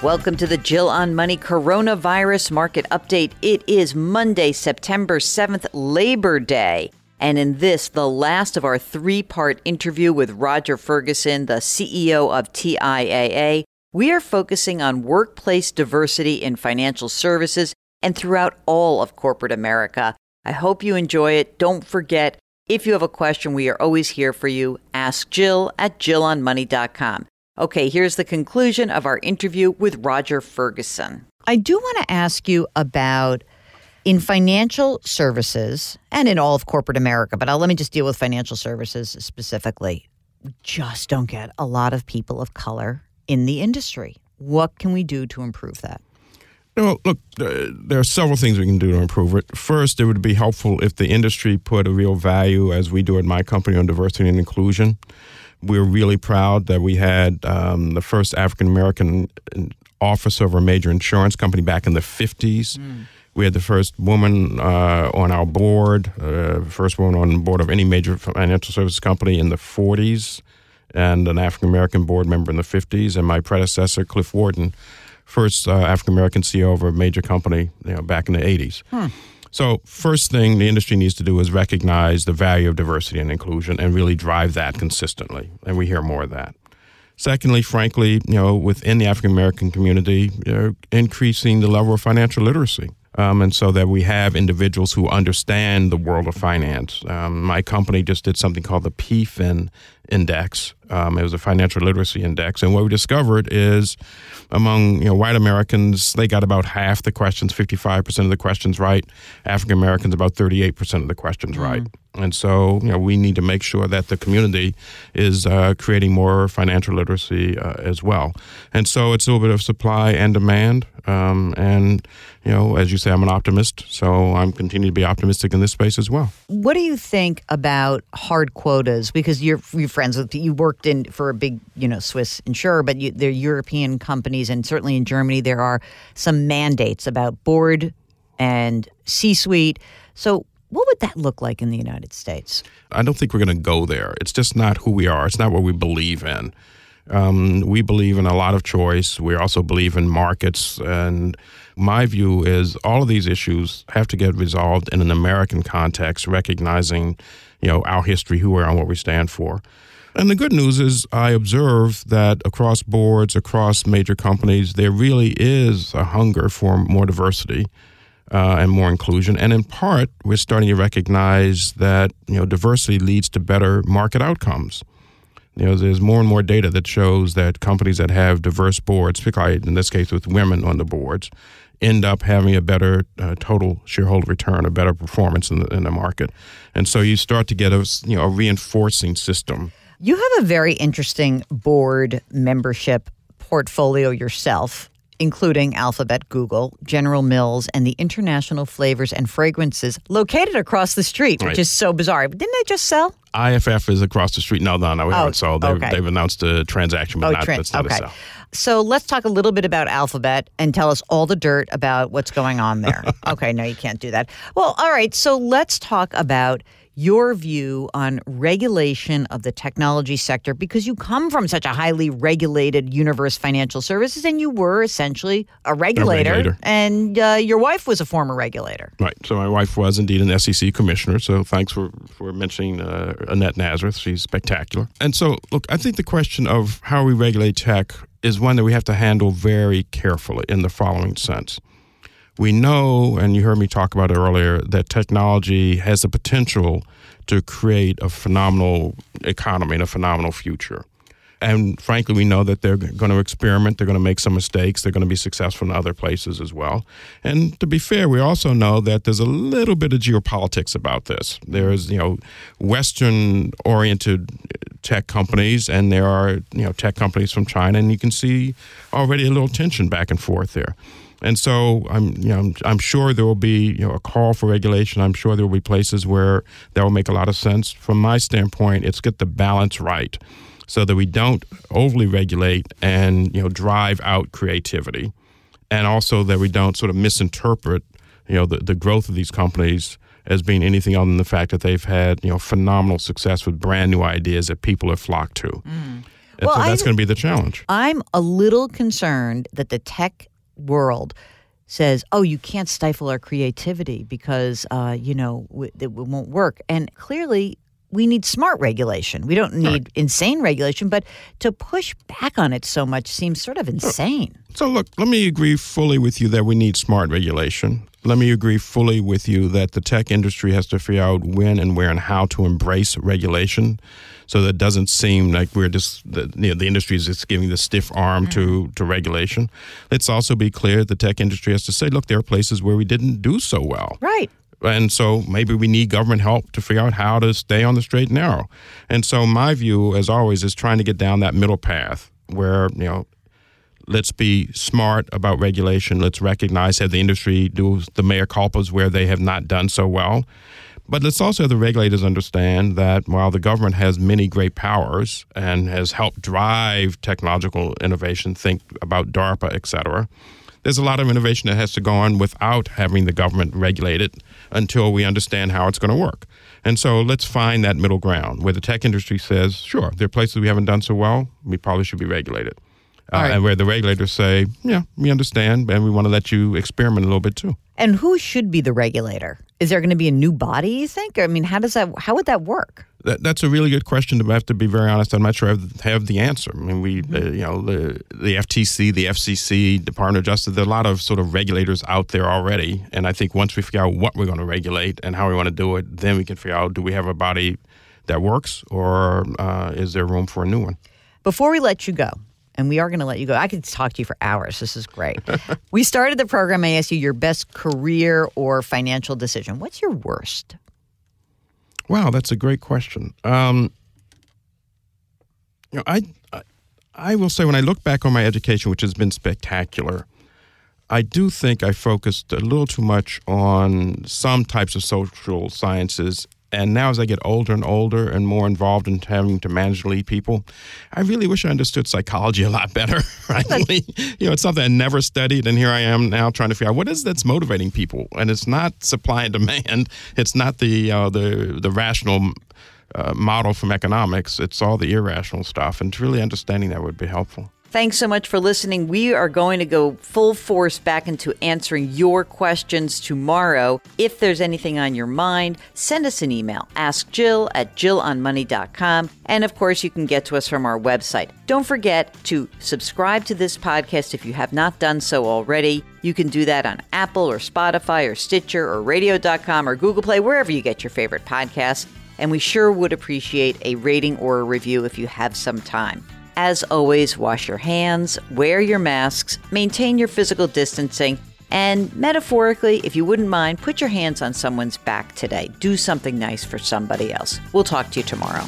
Welcome to the Jill on Money Coronavirus Market Update. It is Monday, September 7th, Labor Day. And in this, the last of our three part interview with Roger Ferguson, the CEO of TIAA, we are focusing on workplace diversity in financial services and throughout all of corporate America. I hope you enjoy it. Don't forget, if you have a question, we are always here for you. Ask Jill at JillOnMoney.com. Okay, here's the conclusion of our interview with Roger Ferguson. I do want to ask you about in financial services and in all of corporate America, but I'll, let me just deal with financial services specifically. We just don't get a lot of people of color in the industry. What can we do to improve that? No, look, uh, there are several things we can do to improve it. First, it would be helpful if the industry put a real value, as we do at my company, on diversity and inclusion. We're really proud that we had um, the first African American officer of a major insurance company back in the 50s. Mm. We had the first woman uh, on our board, uh, first woman on the board of any major financial services company in the 40s, and an African American board member in the 50s. And my predecessor, Cliff Wharton, first uh, African American CEO of a major company you know, back in the 80s. Hmm. So, first thing the industry needs to do is recognize the value of diversity and inclusion and really drive that consistently. And we hear more of that. Secondly, frankly, you know, within the African American community, you increasing the level of financial literacy. Um, and so that we have individuals who understand the world of finance. Um, my company just did something called the PFIN index. Um, it was a financial literacy index, and what we discovered is among you know white Americans, they got about half the questions, fifty five percent of the questions right. African Americans, about thirty eight percent of the questions mm. right. And so, you know, we need to make sure that the community is uh, creating more financial literacy uh, as well. And so, it's a little bit of supply and demand. Um, and you know, as you say, I'm an optimist, so I'm continuing to be optimistic in this space as well. What do you think about hard quotas? Because you're you're friends with you worked in for a big you know Swiss insurer, but you, they're European companies, and certainly in Germany there are some mandates about board and C-suite. So what would that look like in the United States? I don't think we're going to go there. It's just not who we are. It's not what we believe in. Um, we believe in a lot of choice. We also believe in markets. And my view is all of these issues have to get resolved in an American context, recognizing, you know, our history, who we are, and what we stand for. And the good news is, I observe that across boards, across major companies, there really is a hunger for more diversity uh, and more inclusion. And in part, we're starting to recognize that you know diversity leads to better market outcomes. You know, there's more and more data that shows that companies that have diverse boards, particularly in this case with women on the boards, end up having a better uh, total shareholder return, a better performance in the, in the market. And so you start to get a you know a reinforcing system. You have a very interesting board membership portfolio yourself including Alphabet, Google, General Mills, and the International Flavors and Fragrances located across the street, which is so bizarre. Didn't they just sell? IFF is across the street. No, no, no, we oh, haven't sold. They've, okay. they've announced a transaction, but oh, not, that's not okay. a sell. So let's talk a little bit about Alphabet and tell us all the dirt about what's going on there. okay, no, you can't do that. Well, all right. So let's talk about your view on regulation of the technology sector because you come from such a highly regulated universe financial services and you were essentially a regulator, a regulator. and uh, your wife was a former regulator. Right. So my wife was indeed an sec commissioner. So thanks for, for mentioning uh, annette nazareth. She's spectacular. And so look i think the question of how we regulate tech is one that we have to handle very carefully in the following sense. We know, and you heard me talk about it earlier, that technology has the potential to create a phenomenal economy and a phenomenal future. And frankly, we know that they're going to experiment, they're going to make some mistakes, they're going to be successful in other places as well. And to be fair, we also know that there's a little bit of geopolitics about this. There's, you know, Western oriented tech companies, and there are, you know, tech companies from China, and you can see already a little tension back and forth there. And so I'm, you know, I'm, I'm, sure there will be, you know, a call for regulation. I'm sure there will be places where that will make a lot of sense. From my standpoint, it's get the balance right so that we don't overly regulate and you know drive out creativity, and also that we don't sort of misinterpret you know the, the growth of these companies as being anything other than the fact that they've had you know phenomenal success with brand new ideas that people have flocked to. Mm. And well, so that's going to be the challenge. I'm a little concerned that the tech world says, "Oh, you can't stifle our creativity because uh, you know it won't work." And clearly, we need smart regulation. We don't need insane regulation, but to push back on it so much seems sort of insane. So, look, let me agree fully with you that we need smart regulation. Let me agree fully with you that the tech industry has to figure out when and where and how to embrace regulation so that it doesn't seem like we're just, the, you know, the industry is just giving the stiff arm mm-hmm. to, to regulation. Let's also be clear the tech industry has to say, look, there are places where we didn't do so well. Right. And so maybe we need government help to figure out how to stay on the straight and narrow. And so my view, as always, is trying to get down that middle path where, you know, let's be smart about regulation. Let's recognize have the industry do the mea culpas where they have not done so well. But let's also have the regulators understand that while the government has many great powers and has helped drive technological innovation, think about DARPA, et cetera, there's a lot of innovation that has to go on without having the government regulate it until we understand how it's going to work. And so let's find that middle ground where the tech industry says, sure, there are places we haven't done so well, we probably should be regulated. Uh, right. And where the regulators say, yeah, we understand, and we want to let you experiment a little bit too. And who should be the regulator? Is there going to be a new body? You think? I mean, how does that? How would that work? That, that's a really good question. I have to be very honest. I'm not sure I have, have the answer. I mean, we, mm-hmm. uh, you know, the the FTC, the FCC, Department of Justice. There are a lot of sort of regulators out there already, and I think once we figure out what we're going to regulate and how we want to do it, then we can figure out do we have a body that works, or uh, is there room for a new one? Before we let you go, and we are going to let you go. I could talk to you for hours. This is great. we started the program. I asked you your best career or financial decision. What's your worst? Wow, that's a great question. Um, you know, I, I, I will say when I look back on my education, which has been spectacular, I do think I focused a little too much on some types of social sciences and now, as I get older and older and more involved in having to manage lead people, I really wish I understood psychology a lot better. Frankly, you know, it's something I never studied, and here I am now trying to figure out what is that's motivating people. And it's not supply and demand. It's not the uh, the the rational uh, model from economics. It's all the irrational stuff, and really understanding that would be helpful. Thanks so much for listening. We are going to go full force back into answering your questions tomorrow. If there's anything on your mind, send us an email. Ask Jill at jillonmoney.com. And of course, you can get to us from our website. Don't forget to subscribe to this podcast if you have not done so already. You can do that on Apple or Spotify or Stitcher or radio.com or Google Play, wherever you get your favorite podcasts. And we sure would appreciate a rating or a review if you have some time. As always, wash your hands, wear your masks, maintain your physical distancing, and metaphorically, if you wouldn't mind, put your hands on someone's back today. Do something nice for somebody else. We'll talk to you tomorrow.